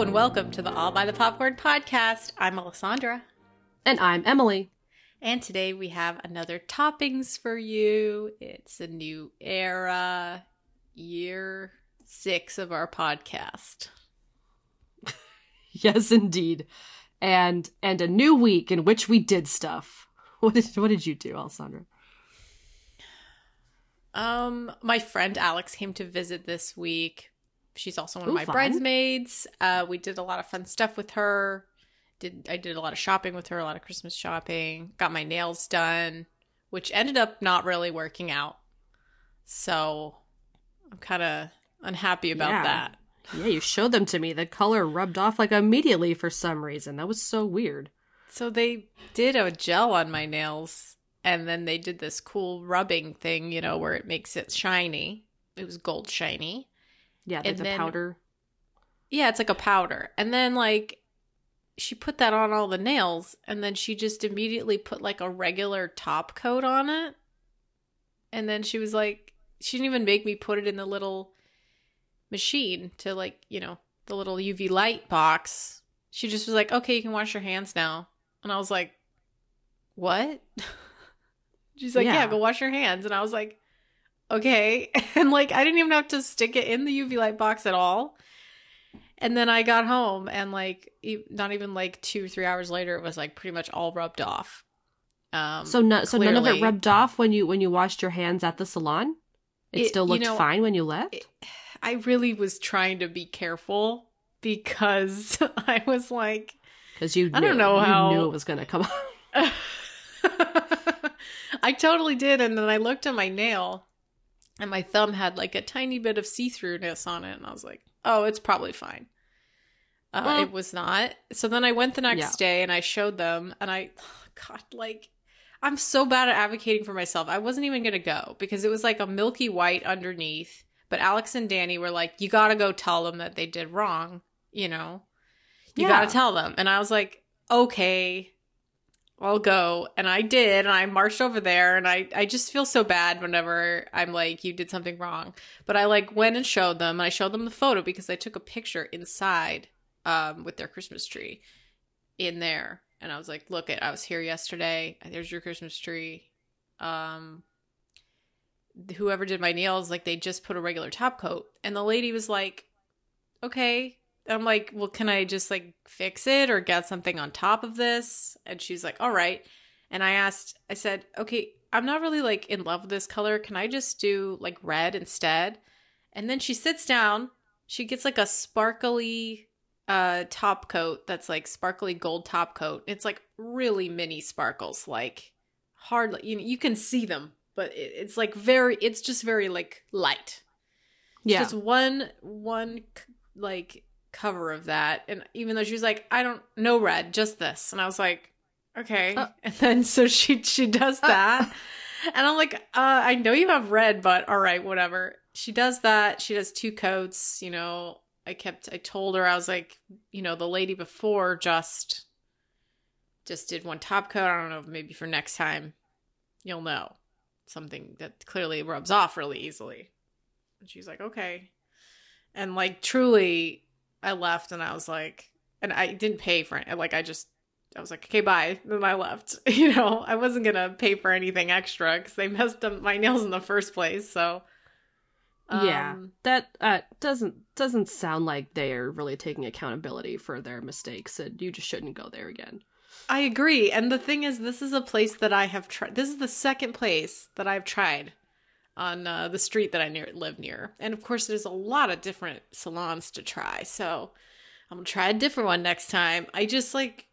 Hello and welcome to the All by the Popcorn podcast. I'm Alessandra. And I'm Emily. And today we have another toppings for you. It's a new era, year six of our podcast. Yes, indeed. And and a new week in which we did stuff. What did what did you do, Alessandra? Um, my friend Alex came to visit this week. She's also one of my fun. bridesmaids. Uh, we did a lot of fun stuff with her. Did I did a lot of shopping with her, a lot of Christmas shopping. Got my nails done, which ended up not really working out. So I'm kind of unhappy about Yeah. that. Yeah, you showed them to me. The color rubbed off like immediately for some reason. That was so weird. So they did a gel on my nails and then they did this cool rubbing thing, you know, where it makes it shiny. It was gold shiny. Yeah, like And the then- powder. Yeah, it's like a powder. And then like she put that on all the nails and then she just immediately put like a regular top coat on it. And then she was like she didn't even make me put it in the little machine to like, you know, the little UV light box. She just was like, "Okay, you can wash your hands now." And I was like, "What?" She's like, "Yeah, Yeah. go wash your hands." And I was like, "Okay." And like I didn't even have to stick it in the UV light box at all. And then I got home and like not even like 2 3 hours later it was like pretty much all rubbed off. Um So no, so none of it rubbed off when you when you washed your hands at the salon. It, It- still you looked know, fine when you left. it- I really was trying to be careful because I was like Because you, I don't know you how- knew it was going to come. I totally did. And then I looked at my nail and my thumb had like a tiny bit of see throughness on it. And I was like, oh, it's probably fine. Uh, Mm. It was not. So then I went the next Yeah. day and I showed them. And I, God, like, I'm so bad at advocating for myself. I wasn't even going to go because it was like a milky white underneath. But Alex and Danny were like, you got to go tell them that they did wrong, you know? You Yeah. got to tell them. And I was like, okay, I'll go. And I did. And I marched over there. And I, I just feel so bad whenever I'm like, you did something wrong. But I like went and showed them. And I showed them the photo because I took a picture inside um, with their Christmas tree in there. And I was like, look, it. I was here yesterday. There's your Christmas tree. Um, whoever did my nails, like they just put a regular top coat. And the lady was like, okay. I'm like, well, can I just like fix it or get something on top of this? And she's like, all right. And I asked, I said, okay, I'm not really like in love with this color. Can I just do like red instead? And then she sits down. She gets like a sparkly uh top coat that's like sparkly gold top coat. It's like really mini sparkles, like hardly you know, you can see them, but it, it's like very it's just very like light Yeah. just one one like cover of that. And even though she was like i don't know red just this. And i was like okay. Uh. and then so she she does Uh. that. And i'm like uh i know you have red but all right whatever. She does that. She does two coats you know. I kept i told her i was like you know the lady before just just did one top coat. I don't know maybe for next time you'll know. Something that clearly rubs off really easily. And she's like, okay. And like truly, I left and I was like, and I didn't pay for it. Like I just, I was like, okay, bye. Then I left. You know, I wasn't gonna pay for anything extra because they messed up my nails in the first place. So, yeah. um, That uh, doesn't doesn't sound like they're really taking accountability for their mistakes, and you just shouldn't go there again. I agree. And the thing is, this is a place that I have tried. This is the second place that I've tried on uh, the street that I near live near. And of course, there's a lot of different salons to try. So I'm gonna try a different one next time. I just like,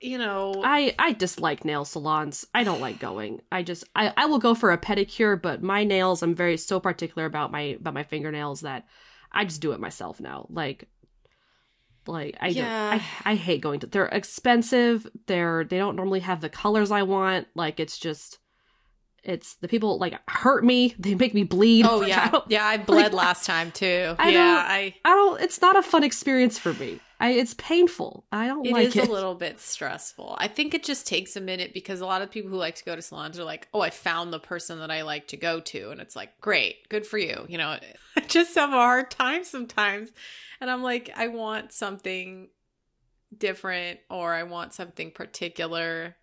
you know, I I dislike nail salons. I don't like going. I just I I will go for a pedicure, but my nails I'm very so particular about my about my fingernails that I just do it myself now. Like like I Yeah. don't I I hate going to they're expensive. They're they don't normally have the colors I want. Like it's just it's the people like hurt me. They make me bleed. oh Like, I yeah, yeah, I bled last time too. I yeah, I. I don't it's not a fun experience for me. I it's painful. I don't It like is it. a little bit stressful. I think it just takes a minute because a lot of people who like to go to salons are like, "Oh, I found the person that I like to go to," and it's like, "Great, good for you." You know, I just have a hard time sometimes, and I'm like, I want something different, or I want something particular.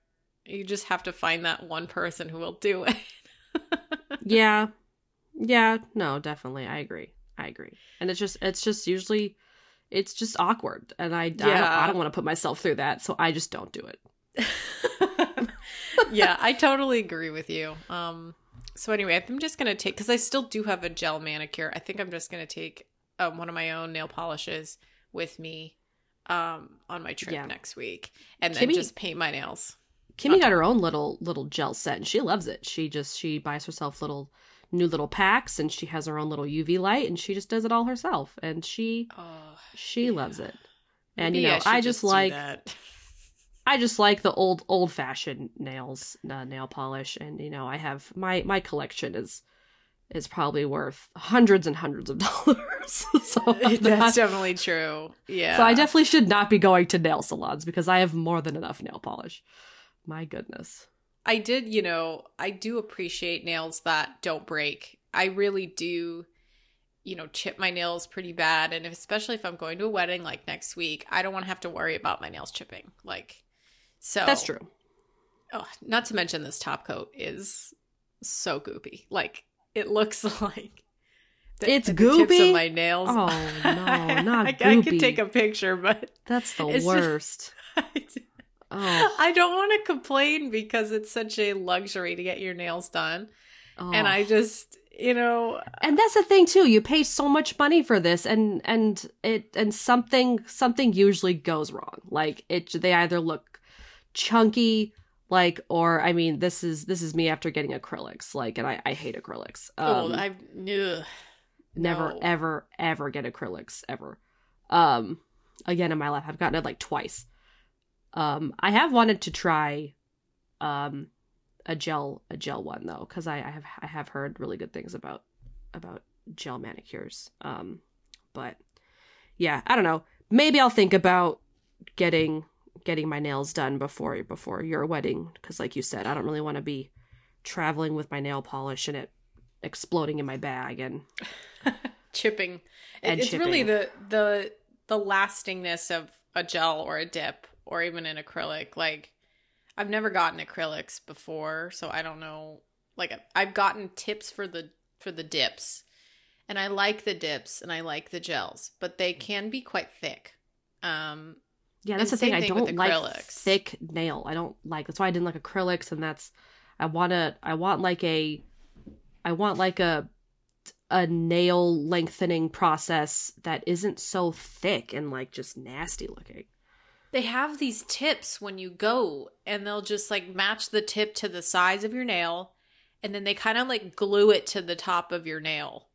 You just have to find that one person who will do it. yeah yeah no definitely i agree i agree and it's just it's just usually it's just awkward and i I, don't, I don't want to put myself through that so i just don't do it yeah, I totally agree with you. Um, so anyway, I'm just gonna take because I still do have a gel manicure. I think I'm just gonna take um, one of my own nail polishes with me um, on my trip Yeah. next week, and then just paint my nails. Kimmy got her own little little gel set and she loves it she just she buys herself little new little packs and she has her own little uv light and she just does it all herself and she Oh, she loves it and maybe you know should i just like that. I just like the old old fashioned nails, uh, nail polish, and you know I have my my collection is is probably worth hundreds and hundreds of dollars. so That's not- definitely true. Yeah. so I definitely should not be going to nail salons because I have more than enough nail polish. My goodness. I did, you know, I do appreciate nails that don't break. I really do, you know, chip my nails pretty bad. And if, especially if I'm going to a wedding like next week, I don't want to have to worry about my nails chipping. Like, so That's true. Oh, not to mention this top coat is so goopy. Like, it looks like the, It's the tips goopy? of my nails. Oh, no, not I, I could take a picture, but That's the It's just- worst. Oh, I don't want to complain because it's such a luxury to get your nails done. And oh. I just, you know, and that's the thing too you pay so much money for this and and it and something something usually goes wrong like it they either look chunky like or i mean this is this is me after getting acrylics like and i, I hate acrylics oh, um, I ugh, never no. ever ever get acrylics ever um again in my life i've gotten it like twice um i have wanted to try um a gel a gel one though because I, I have i have heard really good things about about gel manicures. Um but yeah i don't know. Maybe i'll think about getting getting my nails done before before your wedding because like you said i don't really want to be traveling with my nail polish and it exploding in my bag and chipping. And it's really the the the lastingness of a gel or a dip or even an acrylic. Like I've never gotten acrylics before, so I don't know. Like I've gotten tips for the for the dips. And I like the dips and I like the gels, but they can be quite thick. Um Yeah, that's the thing. same I don't like thick nail. I don't like. That's why I didn't like acrylics, and that's I want to. I want like a. I want like a a nail lengthening process that isn't so thick and like just nasty looking. They have these tips when you go and they'll just like match the tip to the size of your nail and then they kind of like glue it to the top of your nail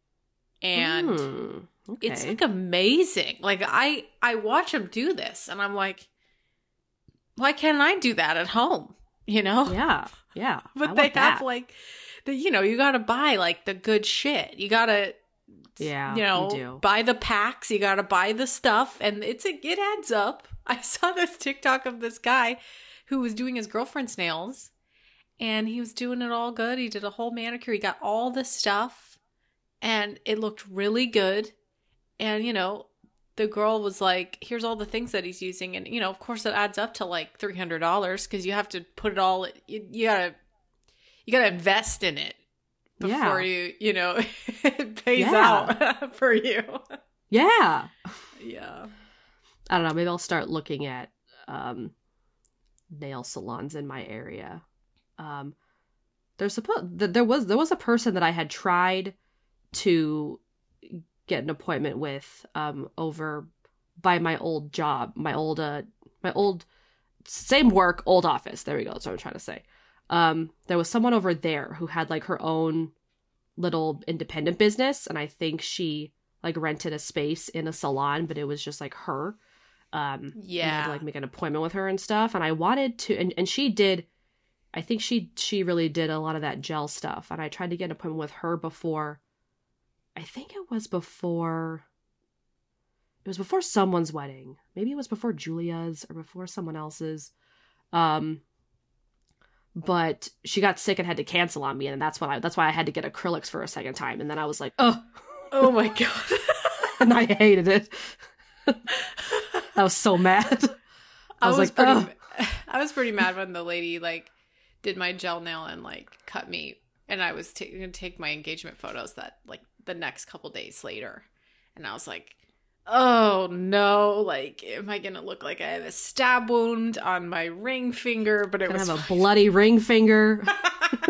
and Hmm, okay. it's like amazing like i i watch them do this and i'm like why can't i do that at home you know yeah, yeah. But want they have that. like the you know you gotta buy like the good shit you gotta Yeah, you you know do. buy the packs you gotta buy the stuff and it's a, it adds up. I saw this tiktok of this guy who was doing his girlfriend's nails and he was doing it all good. He did a whole manicure. He got all the stuff and it looked really good. And you know the girl was like here's all the things that he's using and you know of course it adds up to like $300 because you have to put it all you, you gotta you gotta invest in it before Yeah. you you know it pays Yeah. out for you Yeah. yeah I don't know. Maybe I'll start looking at um, nail salons in my area. Um, there's supposed th- there was there was a person that I had tried to get an appointment with um, over by my old job, my old uh, my old same work, old office. There we go. That's what I'm trying to say. Um, there was someone over there who had like her own little independent business, and I think she like rented a space in a salon, but it was just like her. Um, Yeah. to, like make an appointment with her and stuff. And I wanted to, and, and she did. I think she she really did a lot of that gel stuff, and I tried to get an appointment with her before. I think it was before. It was before someone's wedding. Maybe it was before Julia's or before someone else's. Um, but she got sick and had to cancel on me, and that's when I that's why I had to get acrylics for a second time. And then I was like, oh, Oh my god. and I hated it. I was so mad. I I was was, like, pretty. Oh. "Ugh." I was pretty mad when the lady like did my gel nail and like cut me, and I was ta- gonna take my engagement photos that like the next couple days later, and I was like, oh no, like am I gonna look like I have a stab wound on my ring finger? But it Gonna was have a bloody ring finger.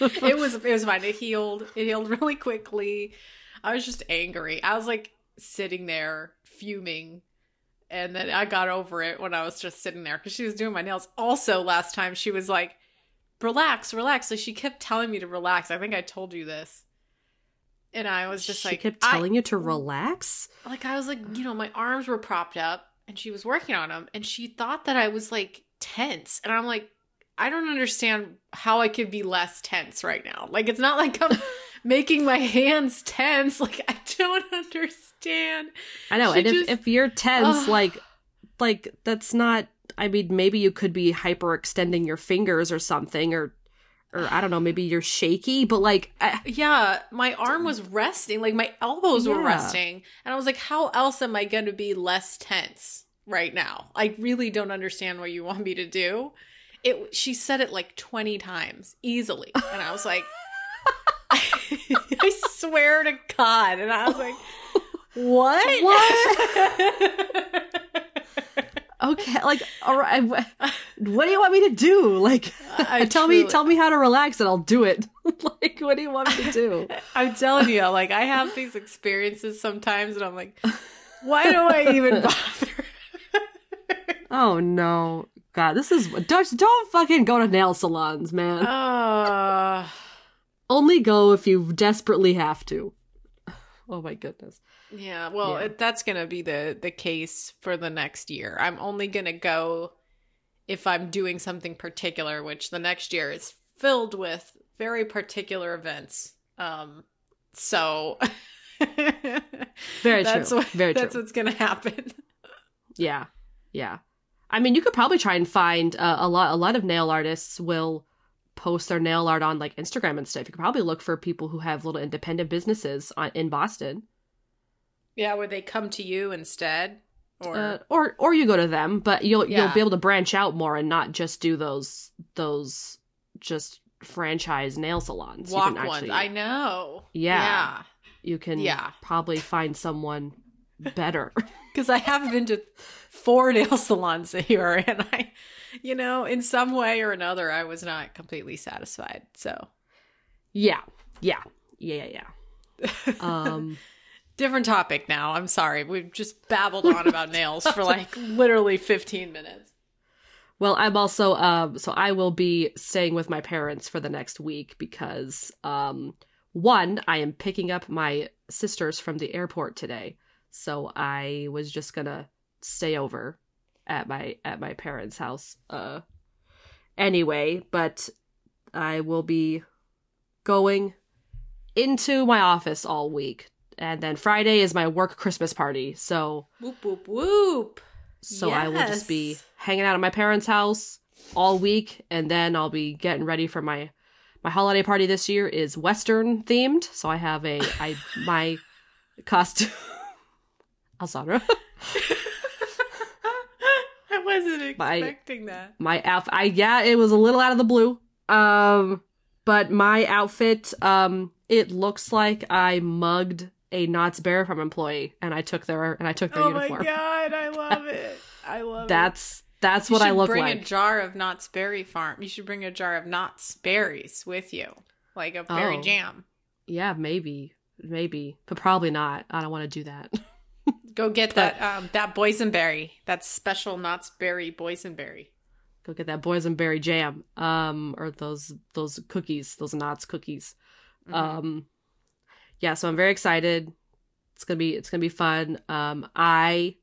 it was it was fine. It healed. It healed really quickly. I was just angry. I was like sitting there fuming. And then I got over it when I was just sitting there because she was doing my nails. Also, last time she was like, relax, relax. Like she kept telling me to relax. I think I told you this. And I was just like she like, kept I- telling you to relax. like I was like, you know, my arms were propped up and she was working on them and she thought that I was like tense. And I'm like, I don't understand how I could be less tense right now. Like it's not like I'm making my hands tense. Like I don't understand. I know, She and if, just- if you're tense, Ugh. like like that's not I mean, maybe you could be hyperextending your fingers or something, or or I don't know, maybe you're shaky, but like I, Yeah, my arm was resting, like my elbows were resting. And I was like, how else am I going to be less tense right now? I really don't understand what you want me to do. It she said it like 20 times easily. And I was like I swear to God. And I was like, what? what? okay, like all right, what do you want me to do? Like I tell me tell me how to relax and I'll do it. like what do you want me to do? I'm telling you, like I have these experiences sometimes and I'm like, why do I even bother? oh no. God, this is don't don't fucking go to nail salons, man. Uh Only go if you desperately have to. Oh my goodness. Yeah, well, Yeah. It, that's going to be the the case for the next year. I'm only going to go if I'm doing something particular, which the next year is filled with very particular events. Um so Very that's true. What, Very that's true. what's going to happen. Yeah, yeah. I mean, you could probably try and find uh, a lot. A lot of nail artists will post their nail art on like Instagram and stuff. You could probably look for people who have little independent businesses on, in Boston, Yeah, where they come to you instead or uh, or or you go to them. But you'll you'll be able to branch out more and not just do those those just franchise nail salons. You walk can ones. I know. Yeah. You can Yeah. probably find someone better. because I have been to four nail salons here, and I, you know, in some way or another, I was not completely satisfied. So, yeah, yeah, yeah, yeah. yeah. Um. Different topic now. I'm sorry, we've just babbled on about nails for like literally 15 minutes. Well, I'm also um so I will be staying with my parents for the next week because um one, I am picking up my sisters from the airport today. So I was just going to stay over at my at my parents' house uh anyway, but I will be going into my office all week. And then Friday is my work Christmas party. So Whoop whoop whoop. so I will just be hanging out at my parents' house all week, and then I'll be getting ready for my my holiday party this year is Western themed. So I have a I my costume. Alessandra, I wasn't My- expecting that. my outfit. I yeah, it was a little out of the blue. Um, but my outfit, um, it looks like I mugged a Knott's Berry Farm employee, and I took their and I took their Oh uniform. my god, I love it. I love it. That's that's You what I should look bring like. a jar of Knott's Berry Farm. You should bring a jar of Knott's berries with you, like a berry Oh. jam. Yeah, maybe, maybe, but probably not. I don't want to do that. Go get that um, that boysenberry. That special Knott's Berry boysenberry. Go get that boysenberry jam. Um, or those those cookies, those Knott's cookies. Mm-hmm. Um, yeah. So I'm very excited. It's gonna be it's gonna be fun. Um, I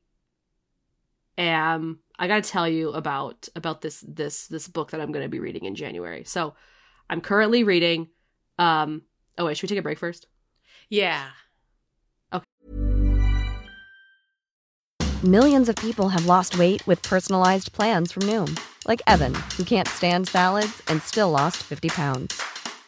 am. I gotta tell you about about this this this book that I'm gonna be reading in January. So I'm currently reading. Um. Oh wait, should we take a break first? Yeah. Okay. Millions of people have lost weight with personalized plans from Noom, like Evan, who can't stand salads and still lost 50 pounds.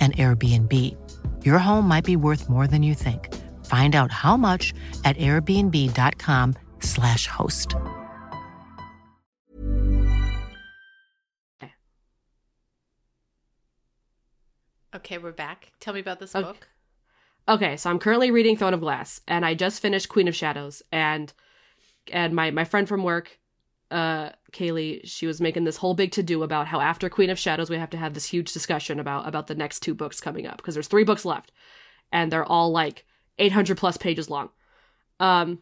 an Airbnb. Your home might be worth more than you think. Find out how much at airbnb.com/slash host. Okay, we're back. Tell me about this Okay. book. Okay, so I'm currently reading Throne of Glass, and I just finished Queen of Shadows, and and my my friend from work, uh, Kaylee, she was making this whole big to do about how after Queen of Shadows we have to have this huge discussion about about the next two books coming up because there's three books left, and they're all like 800 plus pages long, um,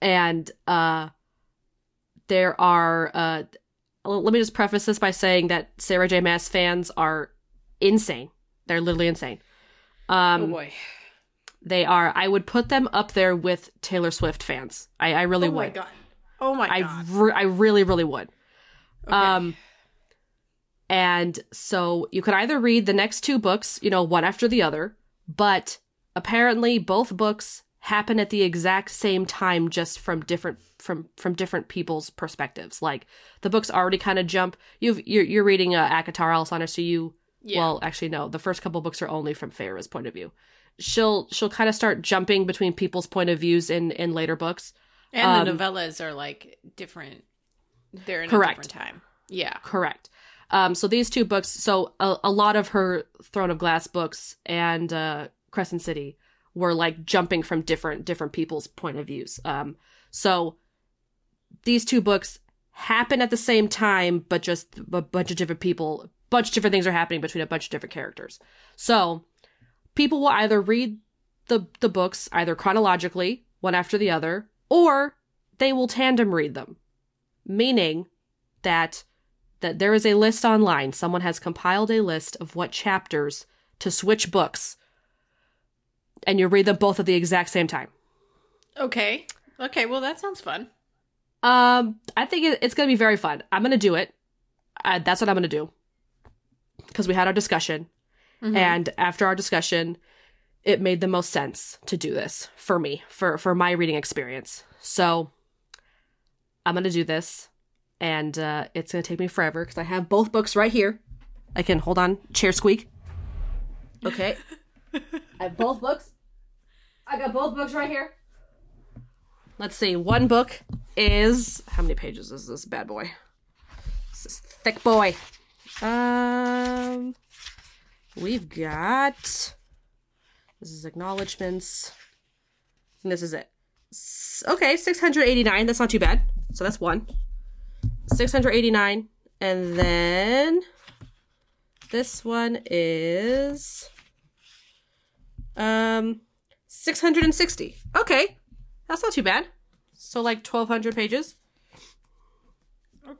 and uh, there are uh, let me just preface this by saying that Sarah J. Maas fans are insane. They're literally insane. Um, oh boy. they are. I would put them up there with Taylor Swift fans. I, I really oh would. my god. Oh my I god. re- I really really would. Okay. Um, and so you could either read the next two books, you know, one after the other, but apparently both books happen at the exact same time, just from different from from different people's perspectives. Like the books already kind of jump. You've you're you're reading uh, ACOTAR Alessandra, so you Yeah. well, actually, no. The first couple books are only from Feyre's point of view. She'll she'll kind of start jumping between people's point of views in in later books. And the um, novellas are like different. They're in Correct. a different time. Yeah. Correct. Um, so these two books, so a, a lot of her Throne of Glass books and uh, Crescent City were like jumping from different different people's point of views. Um, so these two books happen at the same time, but just a bunch of different people, bunch of different things are happening between a bunch of different characters. So people will either read the the books either chronologically, one after the other, or they will tandem read them, meaning that that there is a list online. Someone has compiled a list of what chapters to switch books, and you read them both at the exact same time. Okay. Okay. Well, that sounds fun. Um, I think it, it's going to be very fun. I'm going to do it. Uh, that's what I'm going to do because we had our discussion, Mhm. and after our discussion, it made the most sense to do this for me for for my reading experience. So I'm to do this, and uh, it's to take me forever because I have both books right here. I can hold on, chair squeak. Okay, I have both books. I got both books right here. Let's see. One book is how many pages is this bad boy? This is thick boy. Um, we've got this is acknowledgments. And this is it. S- Okay, six hundred eighty nine. That's not too bad. So that's one. Six hundred eighty nine, and then this one is um six hundred and sixty. Okay, that's not too bad. So like twelve hundred pages.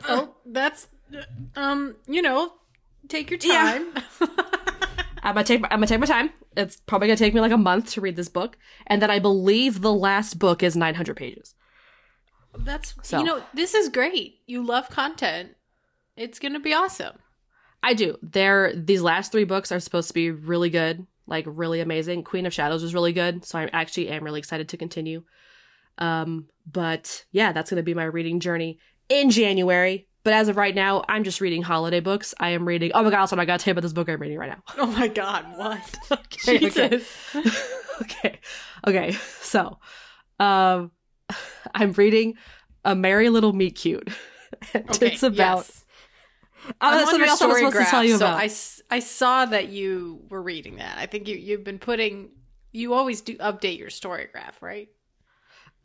Oh, that's um. You know, take your time. Yeah. I'm gonna take my, I'm gonna take my time. It's probably gonna take me like a month to read this book, and then I believe the last book is 900 pages. that's So- you know this is great. You love content. It's gonna be awesome. I do. They're these last three books are supposed to be really good, like really amazing. Queen of Shadows was really good, so I actually am really excited to continue. Um, but yeah, that's to be my reading journey in January. But as of right now, I'm just reading holiday books. I am reading. Oh my god! Also, I got to tell you about this book I'm reading right now. Oh my god, what? okay, Jesus. okay. okay. Okay. So, um, I'm reading A Merry Little Meet Cute. Okay, it's about. yes. Oh, I'm on something else I was supposed to tell you so about. I, I saw that you were reading that. I think you you've been putting you always do update your StoryGraph, right?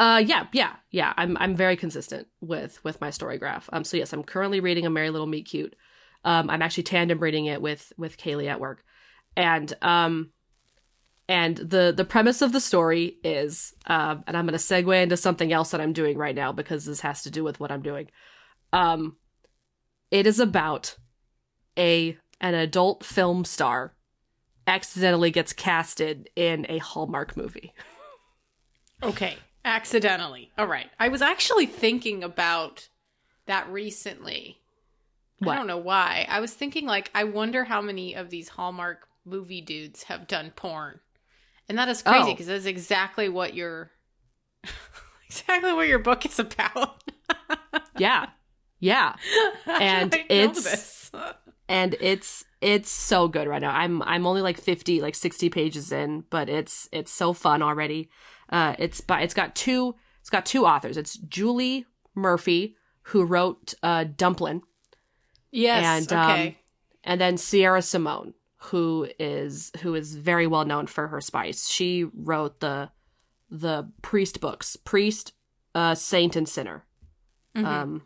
Uh, yeah, yeah, yeah. I'm I'm very consistent with with my StoryGraph. Um, so yes, I'm currently reading A Merry Little Meet Cute. Um, I'm actually tandem reading it with with Kaylee at work, and um, and the the premise of the story is, um, and I'm going to segue into something else that I'm doing right now because this has to do with what I'm doing. Um, it is about a an adult film star accidentally gets casted in a Hallmark movie. Okay, accidentally. All right. I was actually thinking about that recently. What? I don't know why. I was thinking like I wonder how many of these Hallmark movie dudes have done porn. And that is oh. crazy Oh. because that's exactly what your exactly what your book is about. Yeah. Yeah. And it's- this? and it's it's so good right now. I'm I'm only like 50 like 60 pages in, but it's it's so fun already. Uh it's by it's got two it's got two authors. It's Julie Murphy who wrote uh Dumplin yes. and um, okay. and then Sierra Simone who is who is very well known for her spice. She wrote the the priest books, Priest, uh Saint and Sinner. Mhm. um,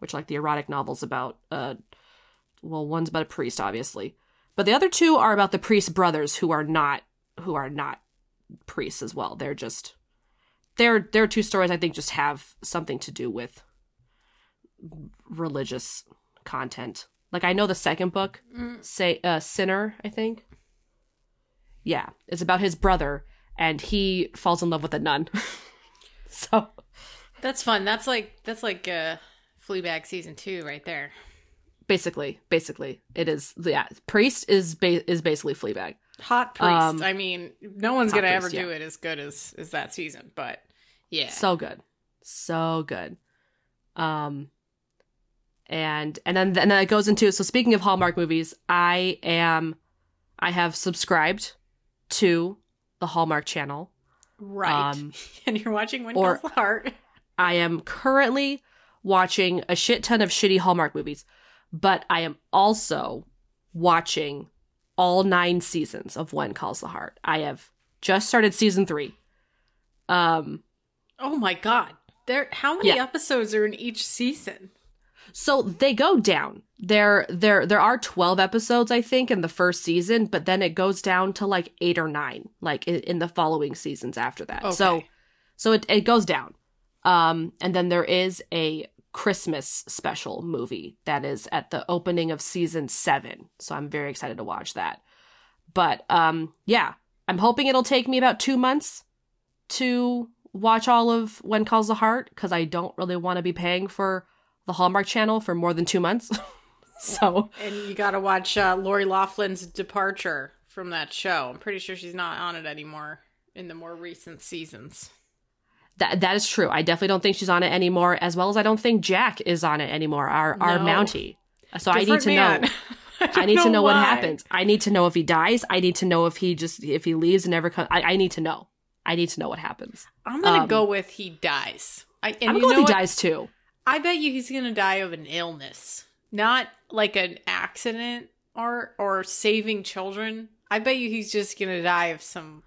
which like the erotic novels about uh, well, one's about a priest, obviously, but the other two are about the priest brothers who are not who are not priests as well. They're just they're their their two stories. I think just have something to do with religious content. Like I know the second book, Mm. say uh, Sinner, I think. Yeah, it's about his brother, and he falls in love with a nun. so That's fun. That's like that's like uh Fleabag season 2 right there. basically basically it is yeah priest is ba- is basically fleabag Hot priest. Um, I mean, no one's going to priest, ever do yeah. it as good as as that season, but yeah. so good so good um and and then and then it goes into so speaking of hallmark movies i am i have subscribed to the hallmark channel right. um, and you're watching When or- the Heart. i am currently watching a shit ton of shitty hallmark movies but i am also watching all nine seasons of when calls the heart i have just started season three um Oh my god. There how many Yeah. episodes are in each season? So they go down. There there there are 12 episodes I think in the first season, but then it goes down to like 8 or 9 like in, in the following seasons after that. Okay. So so it it goes down. Um and then there is a Christmas special movie that is at the opening of season 7. So I'm very excited to watch that. But um yeah, I'm hoping it'll take me about 2 months to watch all of When Calls the Heart cuz I don't really want to be paying for the Hallmark Channel for more than 2 months. so And you got to watch uh, Lori Loughlin's departure from that show. I'm pretty sure she's not on it anymore in the more recent seasons. That that is true. I definitely don't think she's on it anymore, as well as I don't think Jack is on it anymore. Our our Mountie. So I need to man. know. don't I need to know what happens. I need to know if he dies. I need to know if he just if he leaves and never comes. I, I need to know. I need to know what happens. I'm gonna Um, go with he dies. I, and I'm going know with he what? dies too. I bet you he's gonna die of an illness, not like an accident or or saving children. I bet you he's just gonna die of some.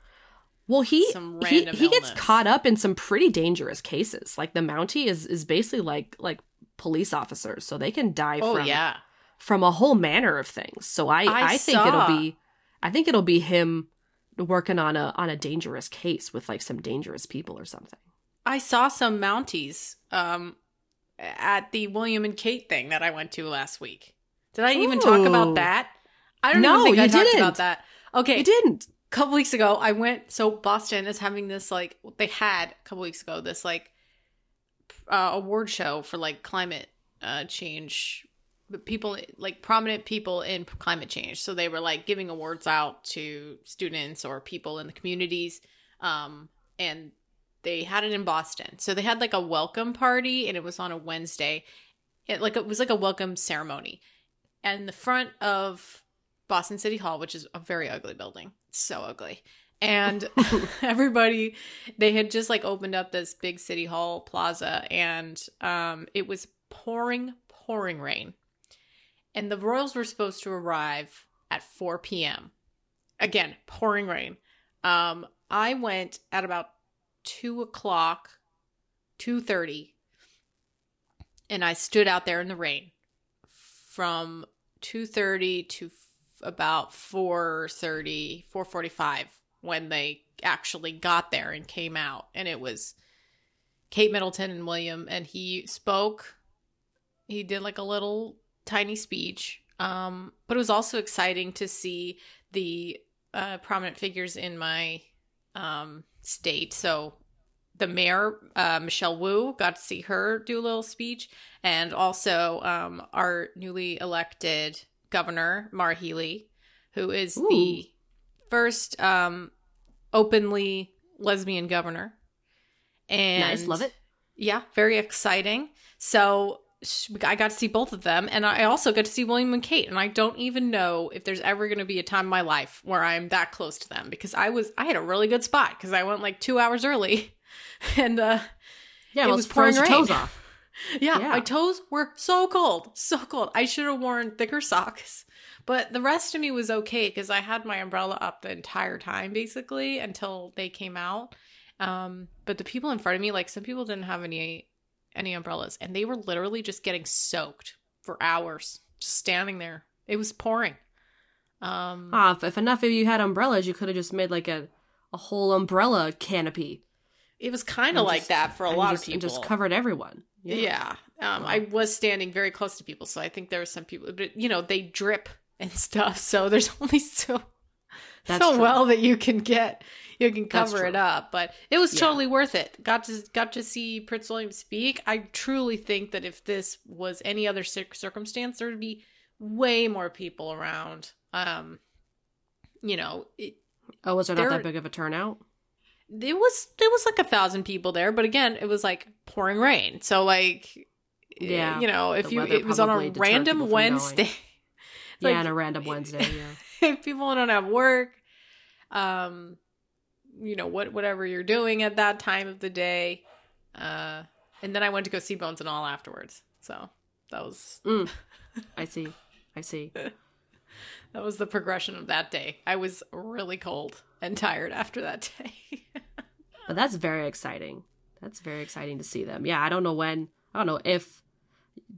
Well, he he, he gets caught up in some pretty dangerous cases. Like the Mountie is is basically like like police officers, so they can die Oh from yeah, from a whole manner of things. So I I I, think it'll be I think it'll be him working on a on a dangerous case with like some dangerous people or something. I saw some Mounties um at the William and Kate thing that I went to last week. Did I even talk about that? I don't No, even think I you talked didn't. about that. Okay, He didn't. Couple weeks ago i went so boston is having this like they had a couple weeks ago this like uh, award show for like climate uh change people like prominent people in climate change. So they were like giving awards out to students or people in the communities. Um, and they had it in Boston. So they had like a welcome party and it was on a Wednesday. It like it was like a welcome ceremony. And the front of Boston City Hall, which is a very ugly building. It's so ugly. And everybody they had just like opened up this big city hall plaza and um it was pouring pouring rain. And the Royals were supposed to arrive at 4 p.m. Again, pouring rain. Um, I went at about two o'clock, two thirty, and I stood out there in the rain from two thirty to f- about 4.30 4.45 when they actually got there and came out and it was kate middleton and william and he spoke he did like a little tiny speech um, but it was also exciting to see the uh, prominent figures in my um, state. So the mayor, uh, Michelle Wu, got to see her do a little speech, and also um, our newly elected governor, Maura Healey, who is Ooh. the first um, openly lesbian governor. And nice, love it. yeah, very exciting. So I got to see both of them, and I also got to see William and Kate. And I don't even know if there's ever going to be a time in my life where I'm that close to them because I was I had a really good spot because I went like two hours early, and uh, Yeah, It was froze your pouring toes off. Yeah, Yeah. my toes were so cold, so cold. I should have worn thicker socks. But the rest of me was okay because I had my umbrella up the entire time basically until they came out. Um, but the people in front of me, like some people didn't have any any umbrellas and they were literally just getting soaked for hours, just standing there. It was pouring. Um Ah, if, if enough of you had umbrellas, you could have just made like a a whole umbrella canopy. it was kind of like just- that for a lot just, of people. just covered everyone. Yeah. Um, I was standing very close to people, so I think there were some people, but you know, they drip and stuff, so there's only so That's so true. well that you can get you can cover it up. But it was Yeah. totally worth it. Got to got to see Prince William speak. I truly think that if this was any other circumstance, there would be way more people around. Um, you know, it, Oh, was there not that big of a turnout? It was it was like a thousand people there, but again, it was like pouring rain. So like, Yeah, you know, if you it was on a random Wednesday. Yeah, like- on a random Wednesday. Yeah. if people don't have work, um, you know what whatever you're doing at that time of the day, uh, and then I went to go see Bones and all afterwards. So that was Mm. I see. I see. That was the progression of that day. I was really cold and tired after that day. But that's very exciting. That's very exciting to see them. Yeah, I don't know when. I don't know if.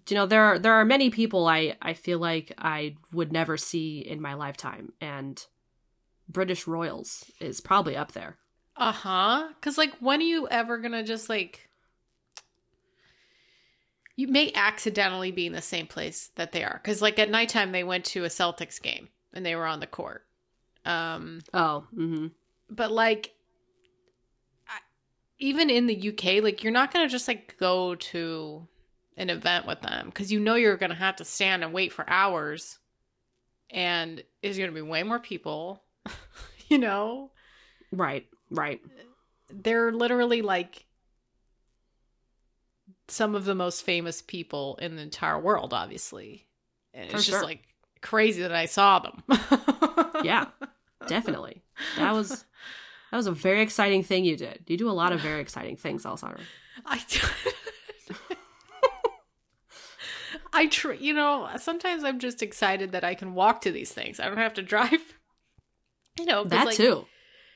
You know, there are there are many people I I feel like I would never see in my lifetime, and British royals is probably up there. uh huh. Because like, when are you ever gonna just like? You may accidentally be in the same place that they are. Because like at nighttime they went to a Celtics game and they were on the court. Um, Oh, mm-hmm. but like I, even in the UK like you're not going to just like go to an event with them cuz you know you're going to have to stand and wait for hours and there's going to be way more people you know right, right. they're literally like some of the most famous people in the entire world obviously and For it's just sure. like crazy that I saw them Yeah, definitely. That was that was a very exciting thing you did. You do a lot of very exciting things, Alessandra. I do. I tr- you know, sometimes I'm just excited that I can walk to these things. I don't have to drive. You know, That like, too.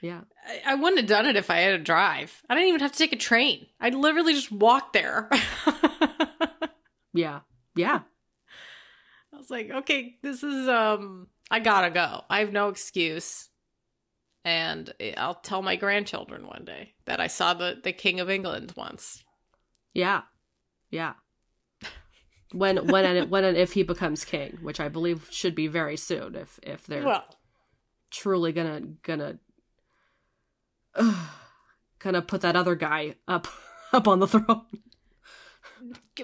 Yeah. I, I wouldn't have done it if I had to drive. I didn't even have to take a train. I'd literally just walk there. Yeah. Yeah. I was like, okay, this is um I gotta go. I have no excuse. And I'll tell my grandchildren one day that I saw the, the King of England once. Yeah. Yeah. When when and when and if he becomes king, which I believe should be very soon if if they're Well, truly gonna gonna uh, gonna put that other guy up up on the throne.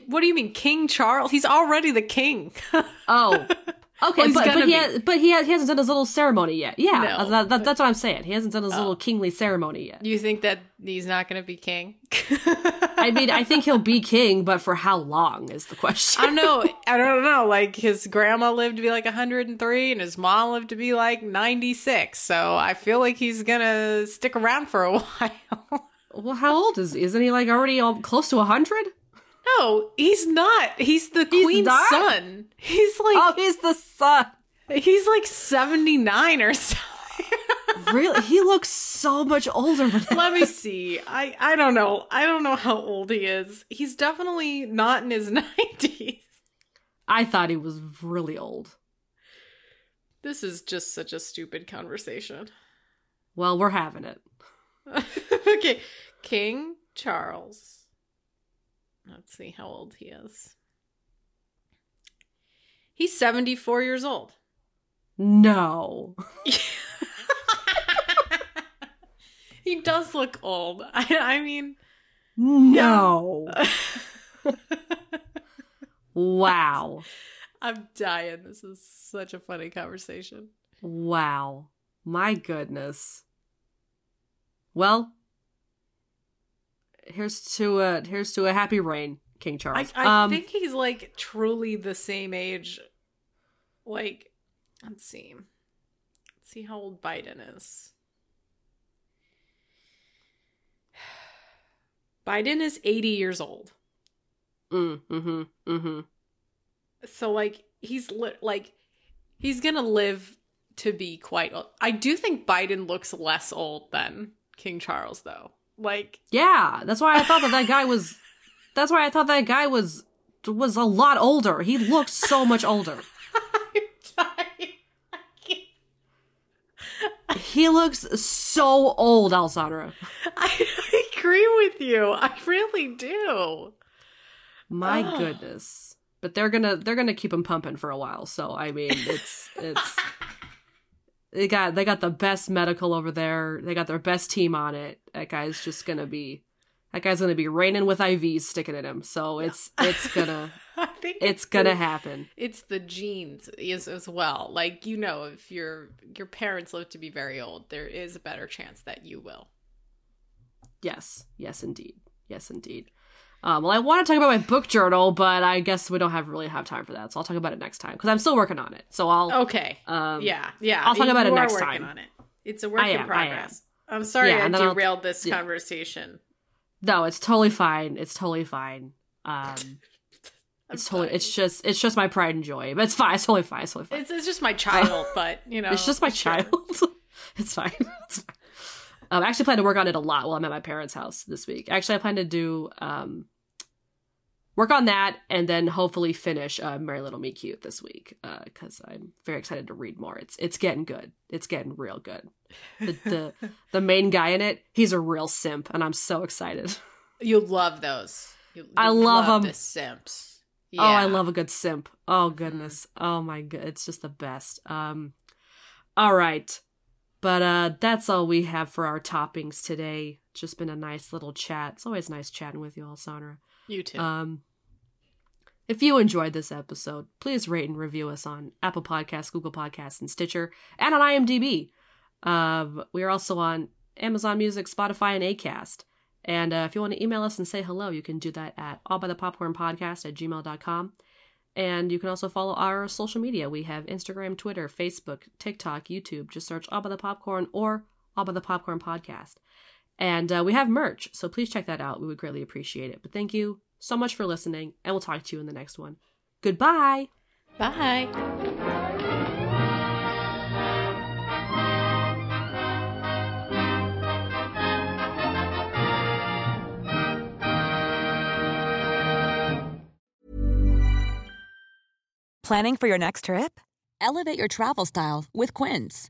What do you mean, King Charles? He's already the king. Oh, okay, Well, but, but he be. has, but he, has, he hasn't done his little ceremony yet. Yeah, No, uh, that- that- that's what I'm saying. He hasn't done his oh. little kingly ceremony yet. you think that he's not going to be king? I mean, I think he'll be king, but for how long is the question? I don't know. I don't know. Like his grandma lived to be like 103 and his mom lived to be like 96. So I feel like he's going to stick around for a while. Well, how old is he? Isn't he like already all, close to hundred? No, he's not. He's the queen's not? son. He's like Oh, he's the son. he's like 79 or something. Really, he looks so much older. Let me see. I I don't know. I don't know how old he is. He's definitely not in his 90s. I thought he was really old. This is just such a stupid conversation. Well, we're having it. okay, King Charles. Let's see how old he is. He's 74 years old. No. he does look old. I, I mean, No. wow. I'm dying. This is such a funny conversation. Wow. My goodness. Well, here's to a here's to a happy reign, King I, Charles. I um, think he's like truly the same age. Like, let's see. Let's see how old Biden is. Biden is 80 years old. mm, mm-hmm, mm-hmm. So like he's li- like he's to live to be quite old. I do think Biden looks less old than King Charles though. Like Yeah, that's why I thought that that guy was. That's why I thought that guy was was a lot older. He looked so much older. I'm dying. I can't- He looks so old, Alessandra. I, I agree with you. I really do. My goodness. But they're gonna they're gonna keep him pumping for a while. So I mean, it's it's they got they got the best medical over there. They got their best team on it. That guy's just gonna be that guy's gonna be reigning with IVs sticking in him. So it's it's gonna I think it's gonna the- happen. It's the genes is as well. Like you know, if your your parents live to be very old, there is a better chance that you will. Yes, yes, indeed, yes, indeed. Um, well, I want to talk about my book journal, but I guess we don't have really have time for that, so I'll talk about it next time because I'm still working on it. So I'll Okay. um, yeah, yeah. I'll talk about it next working time. On it. It's a work I in am, I am. progress. I'm sorry Yeah, I then I'll- derailed this yeah. conversation. No, it's totally fine. It's totally fine. Um, it's totally. sorry. It's just. It's just my pride and joy. But it's fine. It's totally fine. It's totally fine. It's, it's just my child, but you know, it's just my child. it's fine. It's fine. Um, I actually plan to work on it a lot while I'm at my parents' house this week. Actually, I plan to do um, work on that and then hopefully finish uh, Merry Little Meet Cute this week because I'm very excited to read more. It's it's getting good. It's getting real good. The, the the main guy in it, he's a real simp, and I'm so excited. You love those. You, I love love 'em. the simps. Oh, I Mm-hmm. love a good simp. Oh goodness. Oh my god, it's just the best. Um all right. But uh that's all we have for our toppings today. Just been a nice little chat. It's always nice chatting with you all, Sandra. You too. Um if you enjoyed this episode, please rate and review us on Apple Podcasts, Google Podcasts, and Stitcher, and on IMDb. Um, we are also on Amazon Music, Spotify, and Acast. And uh, if you want to email us and say hello, you can do that at allbythepopcornpodcast at gmail.com. And you can also follow our social media. We have Instagram, Twitter, Facebook, TikTok, YouTube. Just search All by the Popcorn or All by the Popcorn Podcast. And uh, we have merch, so please check that out. We would greatly appreciate it. But thank you so much for listening, and we'll talk to you in the next one. Goodbye. Bye. Planning for your next trip? Elevate your travel style with Quince.